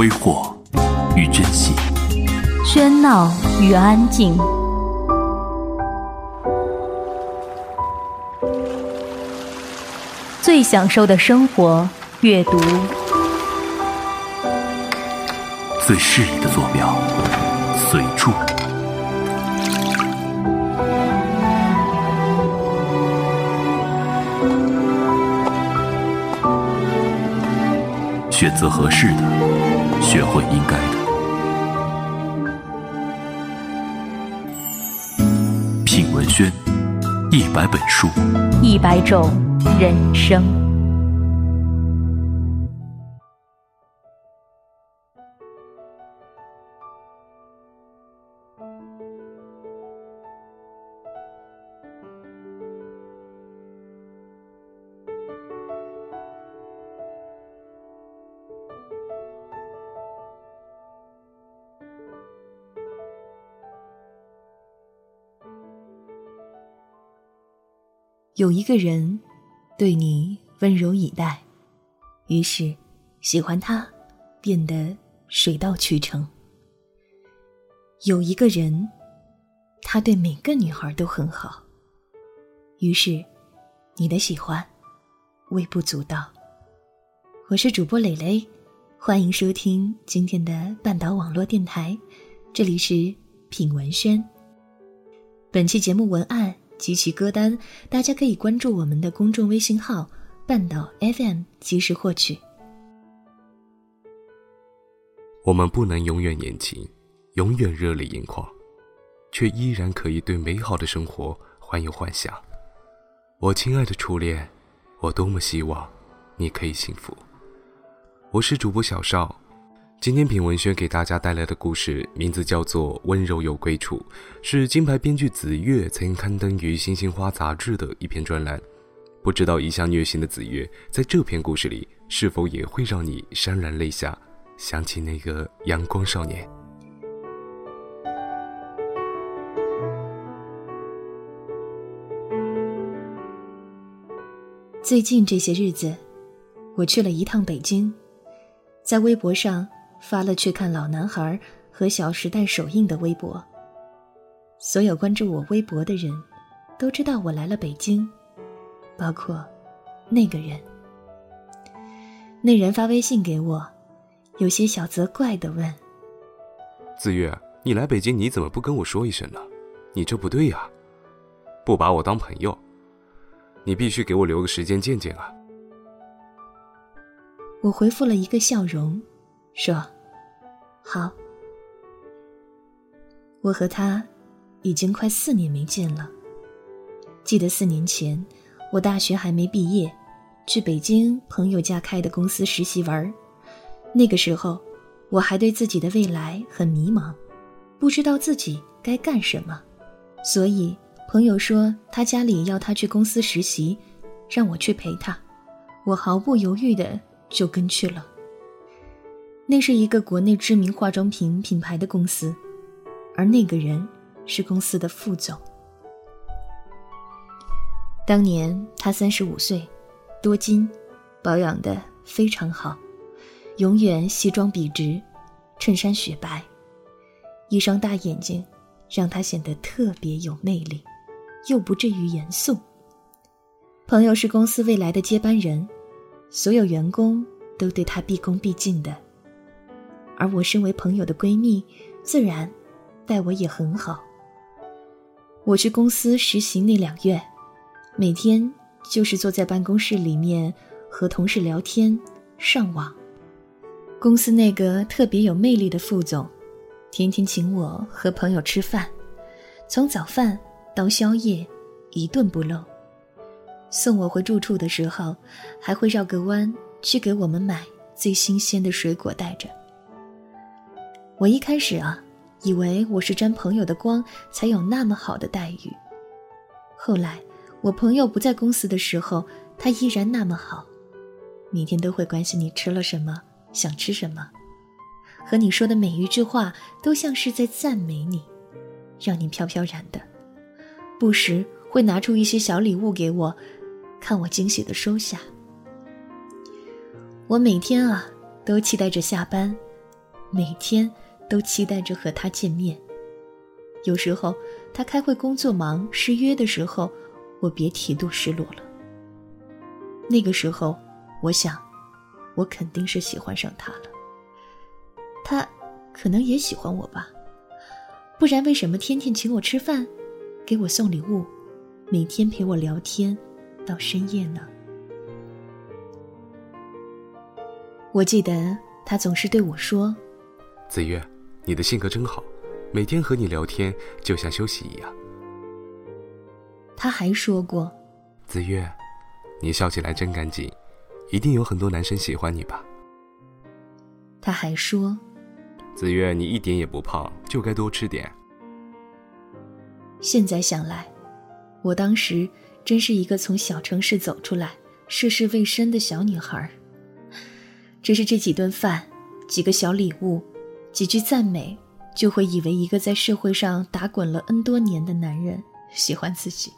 挥霍与珍惜，喧闹与安静，最享受的生活，阅读。最适宜的坐标，随处。选择合适的，学会应该的。品文轩，一百本书，一百种人生。有一个人对你温柔以待，于是喜欢他变得水到渠成。有一个人，他对每个女孩都很好，于是你的喜欢微不足道。我是主播蕾蕾，欢迎收听今天的半岛网络电台，这里是品文轩。本期节目文案。及其歌单，大家可以关注我们的公众微信号“半岛 FM” 及时获取。我们不能永远年轻，永远热泪盈眶，却依然可以对美好的生活怀有幻想。我亲爱的初恋，我多么希望你可以幸福。我是主播小邵。今天品文轩给大家带来的故事名字叫做《温柔有归处》，是金牌编剧子月曾刊登于《星星花》杂志的一篇专栏。不知道一向虐心的子月，在这篇故事里是否也会让你潸然泪下，想起那个阳光少年？最近这些日子，我去了一趟北京，在微博上。发了去看老男孩和《小时代》首映的微博。所有关注我微博的人，都知道我来了北京，包括那个人。那人发微信给我，有些小责怪的问：“子月，你来北京你怎么不跟我说一声呢？你这不对呀，不把我当朋友，你必须给我留个时间见见啊。”我回复了一个笑容。说：“好。”我和他已经快四年没见了。记得四年前，我大学还没毕业，去北京朋友家开的公司实习玩那个时候，我还对自己的未来很迷茫，不知道自己该干什么。所以朋友说他家里要他去公司实习，让我去陪他。我毫不犹豫的就跟去了。那是一个国内知名化妆品品牌的公司，而那个人是公司的副总。当年他三十五岁，多金，保养的非常好，永远西装笔直，衬衫雪白，一双大眼睛让他显得特别有魅力，又不至于严肃。朋友是公司未来的接班人，所有员工都对他毕恭毕敬的。而我身为朋友的闺蜜，自然待我也很好。我去公司实习那两月，每天就是坐在办公室里面和同事聊天、上网。公司那个特别有魅力的副总，天天请我和朋友吃饭，从早饭到宵夜，一顿不漏。送我回住处的时候，还会绕个弯去给我们买最新鲜的水果带着。我一开始啊，以为我是沾朋友的光才有那么好的待遇。后来我朋友不在公司的时候，他依然那么好，每天都会关心你吃了什么，想吃什么，和你说的每一句话都像是在赞美你，让你飘飘然的。不时会拿出一些小礼物给我，看我惊喜的收下。我每天啊，都期待着下班。每天都期待着和他见面。有时候他开会工作忙失约的时候，我别提多失落了。那个时候，我想，我肯定是喜欢上他了。他可能也喜欢我吧，不然为什么天天请我吃饭，给我送礼物，每天陪我聊天到深夜呢？我记得他总是对我说：“子越，你的性格真好，每天和你聊天就像休息一样。”他还说过：“子月，你笑起来真干净，一定有很多男生喜欢你吧？”他还说：“子月，你一点也不胖，就该多吃点。”现在想来，我当时真是一个从小城市走出来、涉世未深的小女孩。只是这几顿饭、几个小礼物、几句赞美，就会以为一个在社会上打滚了 N 多年的男人喜欢自己，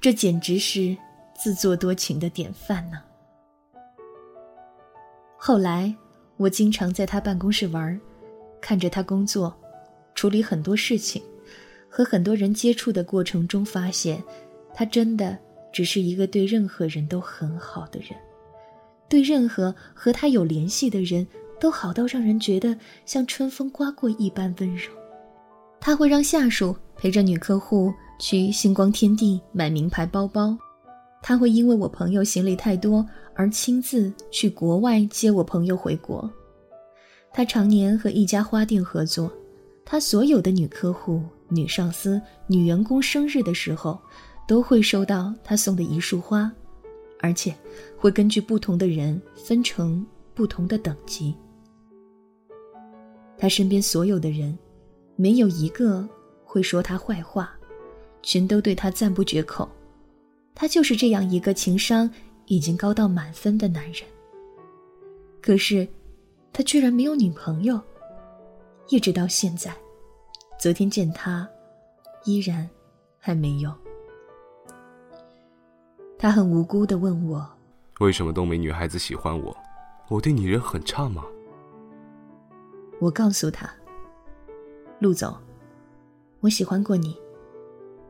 这简直是自作多情的典范呢。后来，我经常在他办公室玩，看着他工作，处理很多事情，和很多人接触的过程中，发现，他真的只是一个对任何人都很好的人。对任何和他有联系的人都好到让人觉得像春风刮过一般温柔。他会让下属陪着女客户去星光天地买名牌包包，他会因为我朋友行李太多而亲自去国外接我朋友回国。他常年和一家花店合作，他所有的女客户、女上司、女员工生日的时候，都会收到他送的一束花。而且，会根据不同的人分成不同的等级。他身边所有的人，没有一个会说他坏话，全都对他赞不绝口。他就是这样一个情商已经高到满分的男人。可是，他居然没有女朋友，一直到现在，昨天见他，依然还没有。他很无辜的问我：“为什么都没女孩子喜欢我？我对女人很差吗？”我告诉他：“陆总，我喜欢过你。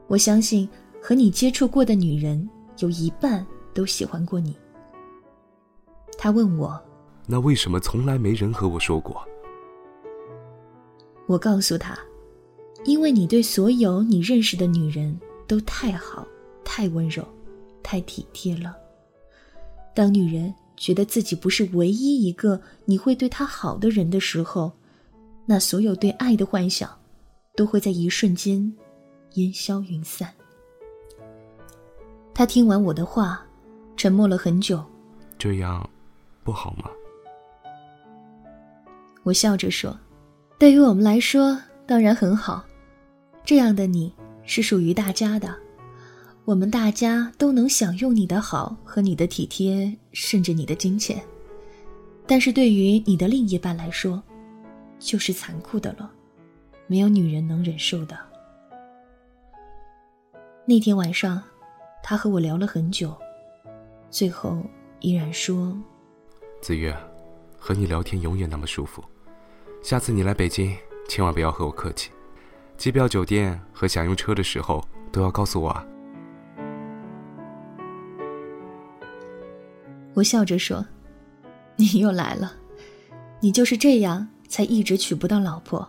我相信和你接触过的女人有一半都喜欢过你。”他问我：“那为什么从来没人和我说过？”我告诉他：“因为你对所有你认识的女人都太好，太温柔。”太体贴了。当女人觉得自己不是唯一一个你会对她好的人的时候，那所有对爱的幻想，都会在一瞬间烟消云散。他听完我的话，沉默了很久。这样，不好吗？我笑着说：“对于我们来说，当然很好。这样的你是属于大家的。”我们大家都能享用你的好和你的体贴，甚至你的金钱，但是对于你的另一半来说，就是残酷的了，没有女人能忍受的。那天晚上，他和我聊了很久，最后依然说：“子月，和你聊天永远那么舒服，下次你来北京，千万不要和我客气，机票、酒店和想用车的时候都要告诉我啊。”我笑着说：“你又来了，你就是这样才一直娶不到老婆。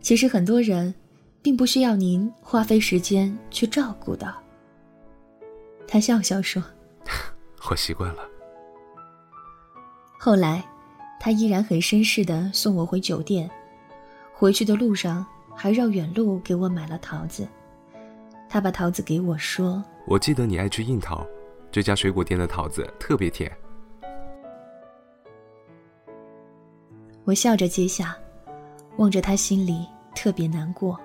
其实很多人，并不需要您花费时间去照顾的。”他笑笑说：“我习惯了。”后来，他依然很绅士的送我回酒店，回去的路上还绕远路给我买了桃子。他把桃子给我说：“我记得你爱吃樱桃。”这家水果店的桃子特别甜。我笑着接下，望着他，心里特别难过，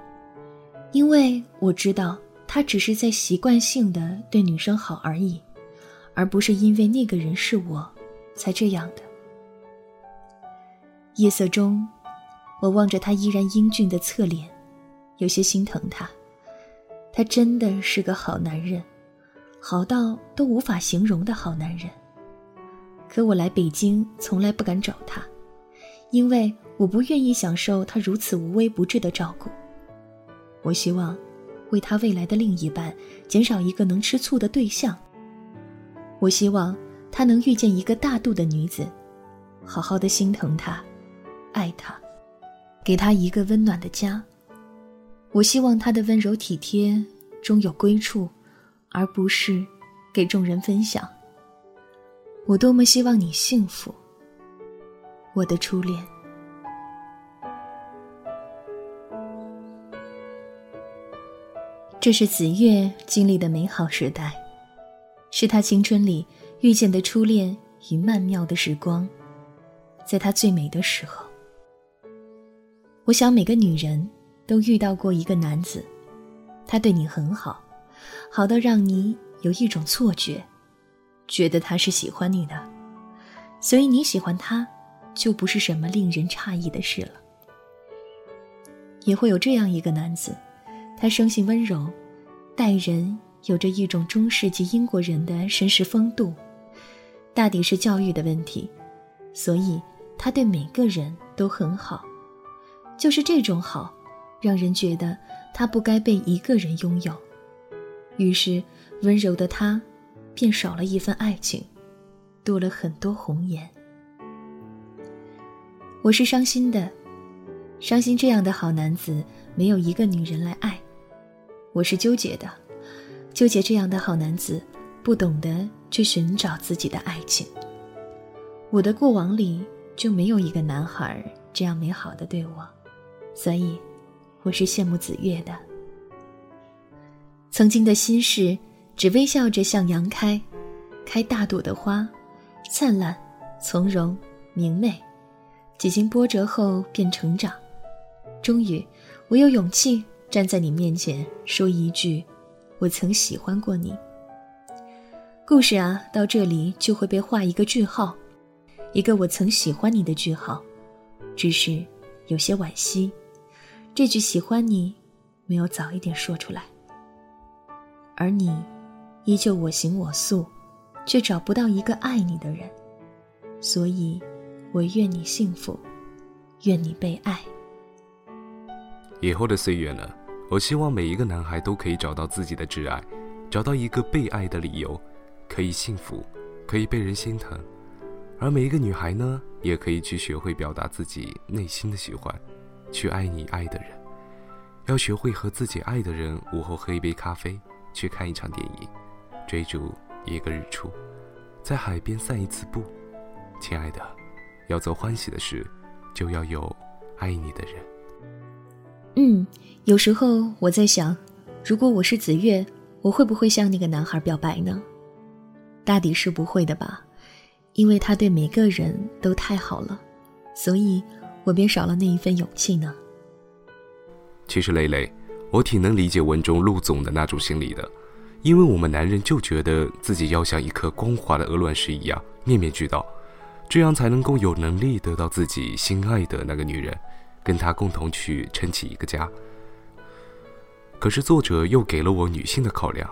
因为我知道他只是在习惯性的对女生好而已，而不是因为那个人是我，才这样的。夜色中，我望着他依然英俊的侧脸，有些心疼他。他真的是个好男人。好到都无法形容的好男人。可我来北京从来不敢找他，因为我不愿意享受他如此无微不至的照顾。我希望为他未来的另一半减少一个能吃醋的对象。我希望他能遇见一个大度的女子，好好的心疼他，爱他，给他一个温暖的家。我希望他的温柔体贴终有归处，而不是给众人分享。我多么希望你幸福，我的初恋。这是子月经历的美好时代。是他青春里遇见的初恋与曼妙的时光，在他最美的时候。我想每个女人都遇到过一个男子，他对你很好，好到让你有一种错觉，觉得他是喜欢你的，所以你喜欢他，就不是什么令人诧异的事了。也会有这样一个男子，他生性温柔，待人。有着一种中世纪英国人的绅士风度，大抵是教育的问题，所以他对每个人都很好。就是这种好，让人觉得他不该被一个人拥有。于是，温柔的他，便少了一份爱情，多了很多红颜。我是伤心的，伤心这样的好男子没有一个女人来爱。我是纠结的。纠结这样的好男子，不懂得去寻找自己的爱情。我的过往里就没有一个男孩这样美好的对我，所以我是羡慕子月的。曾经的心事，只微笑着向阳开，开大朵的花，灿烂、从容、明媚。几经波折后便成长，终于，我有勇气站在你面前说一句。我曾喜欢过你。故事啊，到这里就会被画一个句号，一个我曾喜欢你的句号。只是有些惋惜，这句喜欢你没有早一点说出来。而你，依旧我行我素，却找不到一个爱你的人。所以，我愿你幸福，愿你被爱。以后的岁月呢？我希望每一个男孩都可以找到自己的挚爱，找到一个被爱的理由，可以幸福，可以被人心疼。而每一个女孩呢，也可以去学会表达自己内心的喜欢，去爱你爱的人。要学会和自己爱的人午后喝一杯咖啡，去看一场电影，追逐一个日出，在海边散一次步。亲爱的，要做欢喜的事，就要有爱你的人。嗯。有时候我在想，如果我是子月，我会不会向那个男孩表白呢？大抵是不会的吧，因为他对每个人都太好了，所以我便少了那一份勇气呢。其实蕾蕾，我挺能理解文中陆总的那种心理的，因为我们男人就觉得自己要像一颗光滑的鹅卵石一样面面俱到，这样才能够有能力得到自己心爱的那个女人，跟她共同去撑起一个家。可是作者又给了我女性的考量，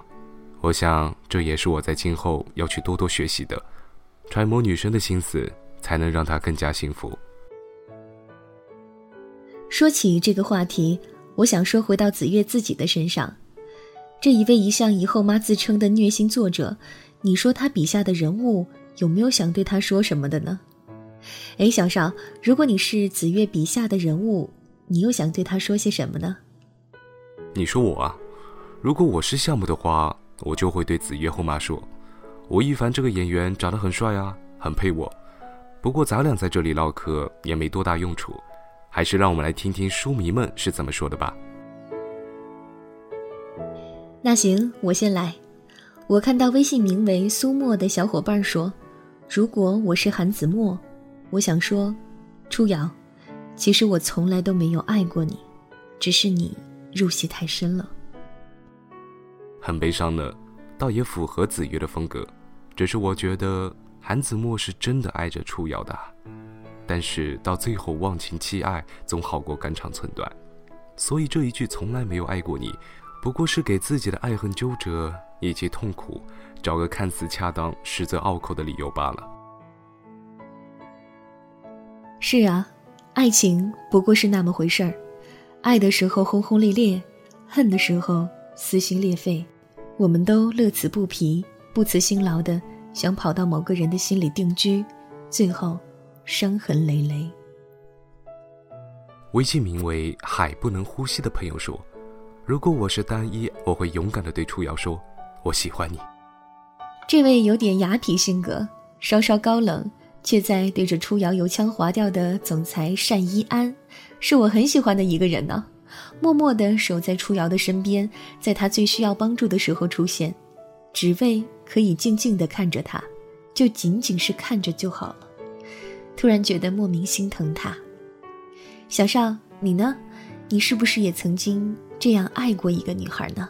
我想这也是我在今后要去多多学习的，揣摩女生的心思，才能让她更加幸福。说起这个话题，我想说回到子月自己的身上，这一位一向以后妈自称的虐心作者，你说他笔下的人物有没有想对他说什么的呢？哎，小少，如果你是子月笔下的人物，你又想对他说些什么呢？你说我啊，如果我是项目的话，我就会对子月后妈说：“吴亦凡这个演员长得很帅啊，很配我。不过咱俩在这里唠嗑也没多大用处，还是让我们来听听书迷们是怎么说的吧。”那行，我先来。我看到微信名为苏沫的小伙伴说：“如果我是韩子墨，我想说，初瑶，其实我从来都没有爱过你，只是你。”入戏太深了，很悲伤的，倒也符合子月的风格。只是我觉得韩子墨是真的爱着初瑶的，但是到最后忘情弃爱，总好过肝肠寸断。所以这一句从来没有爱过你，不过是给自己的爱恨纠葛以及痛苦找个看似恰当实则拗口的理由罢了。是啊，爱情不过是那么回事儿，爱的时候轰轰烈烈，恨的时候撕心裂肺，我们都乐此不疲，不辞辛劳的想跑到某个人的心里定居，最后伤痕累累。微信名为“海不能呼吸”的朋友说：“如果我是单一，我会勇敢的对初瑶说，我喜欢你。”这位有点雅痞性格，稍稍高冷。却在对着初瑶油腔滑调的总裁单一安，是我很喜欢的一个人呢。默默地守在初瑶的身边，在他最需要帮助的时候出现，只为可以静静地看着他，就仅仅是看着就好了。突然觉得莫名心疼他。小邵，你呢？你是不是也曾经这样爱过一个女孩呢？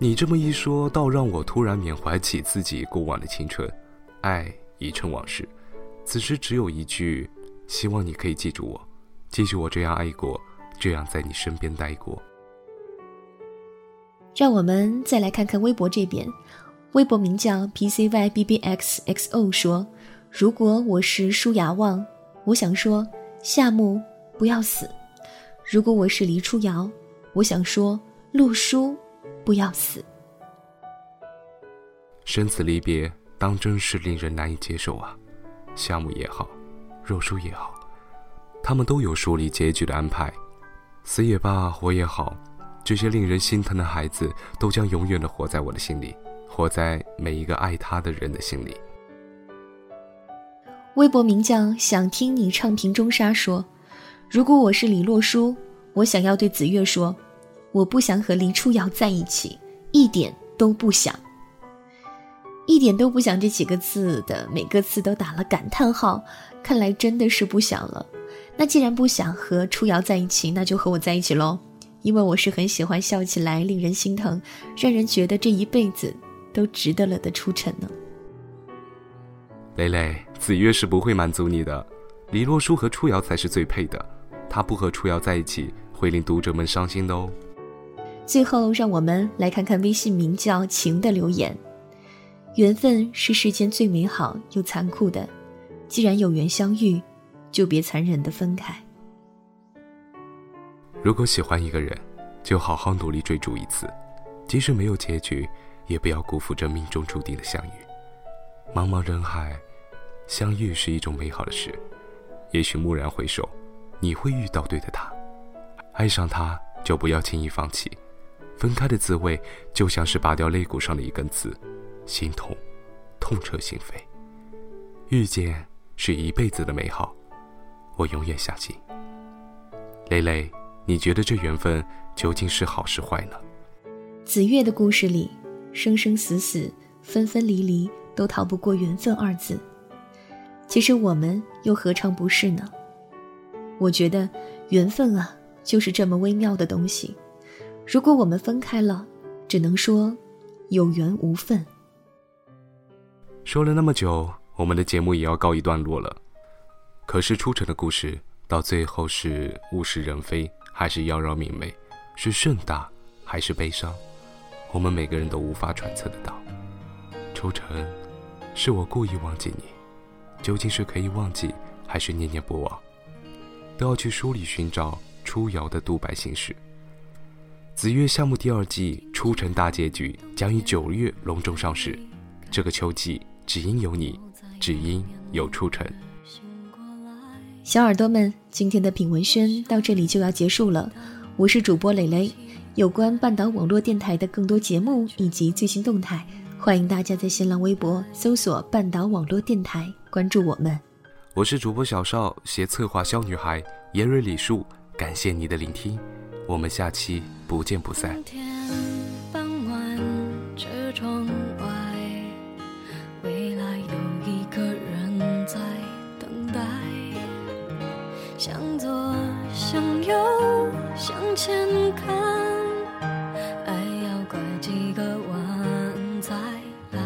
你这么一说，倒让我突然缅怀起自己过往的青春，爱已成往事。此时只有一句，希望你可以记住我，记住我这样爱过，这样在你身边待过。让我们再来看看微博这边，微博名叫 P C Y B B X X O 说：“如果我是舒雅望，我想说夏木不要死；如果我是黎初瑶，我想说陆叔不要死。”生死离别，当真是令人难以接受啊！夏目也好，若书也好，他们都有梳理结局的安排。死也罢，活也好，这些令人心疼的孩子都将永远的活在我的心里，活在每一个爱他的人的心里。微博名叫“想听你唱评中沙”说：“如果我是李洛书，我想要对子月说，我不想和黎初瑶在一起，一点都不想。”一点都不想这几个字的每个字都打了感叹号，看来真的是不想了。那既然不想和初瑶在一起，那就和我在一起喽，因为我是很喜欢笑起来令人心疼，让人觉得这一辈子都值得了的初晨呢。蕾蕾，子月是不会满足你的，李洛书和初瑶才是最配的，他不和初瑶在一起会令读者们伤心的哦。最后，让我们来看看微信名叫情的留言。缘分是世间最美好又残酷的，既然有缘相遇，就别残忍的分开。如果喜欢一个人，就好好努力追逐一次，即使没有结局，也不要辜负这命中注定的相遇。茫茫人海，相遇是一种美好的事，也许蓦然回首，你会遇到对的他。爱上他，就不要轻易放弃。分开的滋味，就像是拔掉肋骨上的一根刺。心痛，痛彻心扉。遇见是一辈子的美好，我永远相信。蕾蕾，你觉得这缘分究竟是好是坏呢？子月的故事里，生生死死、分分离离，都逃不过缘分二字。其实我们又何尝不是呢？我觉得缘分啊，就是这么微妙的东西。如果我们分开了，只能说有缘无分。说了那么久，我们的节目也要告一段落了。可是初晨的故事到最后是物是人非，还是妖娆明媚，是盛大还是悲伤，我们每个人都无法揣测得到。出尘，是我故意忘记你，究竟是可以忘记，还是念念不忘？都要去书里寻找初瑶的独白心事。子月项目第二季初晨大结局将于九月隆重上市，这个秋季。只因有你，只因有初晨。小耳朵们，今天的品文轩到这里就要结束了。我是主播蕾蕾，有关半岛网络电台的更多节目以及最新动态，欢迎大家在新浪微博搜索“半岛网络电台”关注我们。我是主播小邵，携策划小女孩严瑞李树，感谢你的聆听，我们下期不见不散。向左，向右，向前看，爱要拐几个弯才来。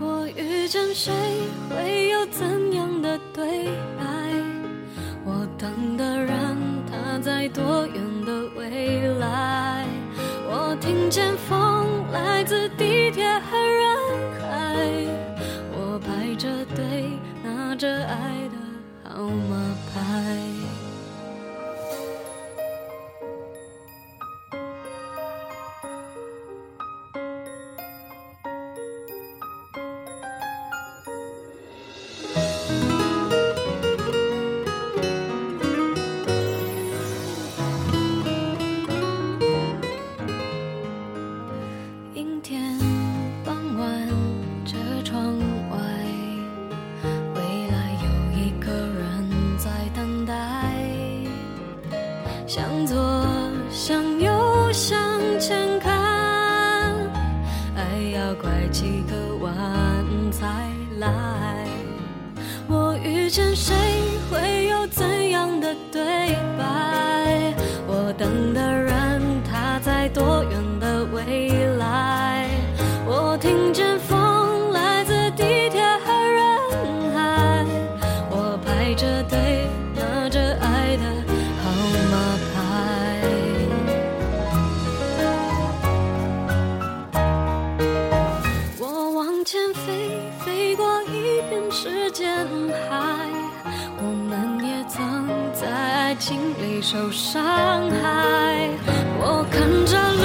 我遇见谁，在爱情里受伤害。我看着。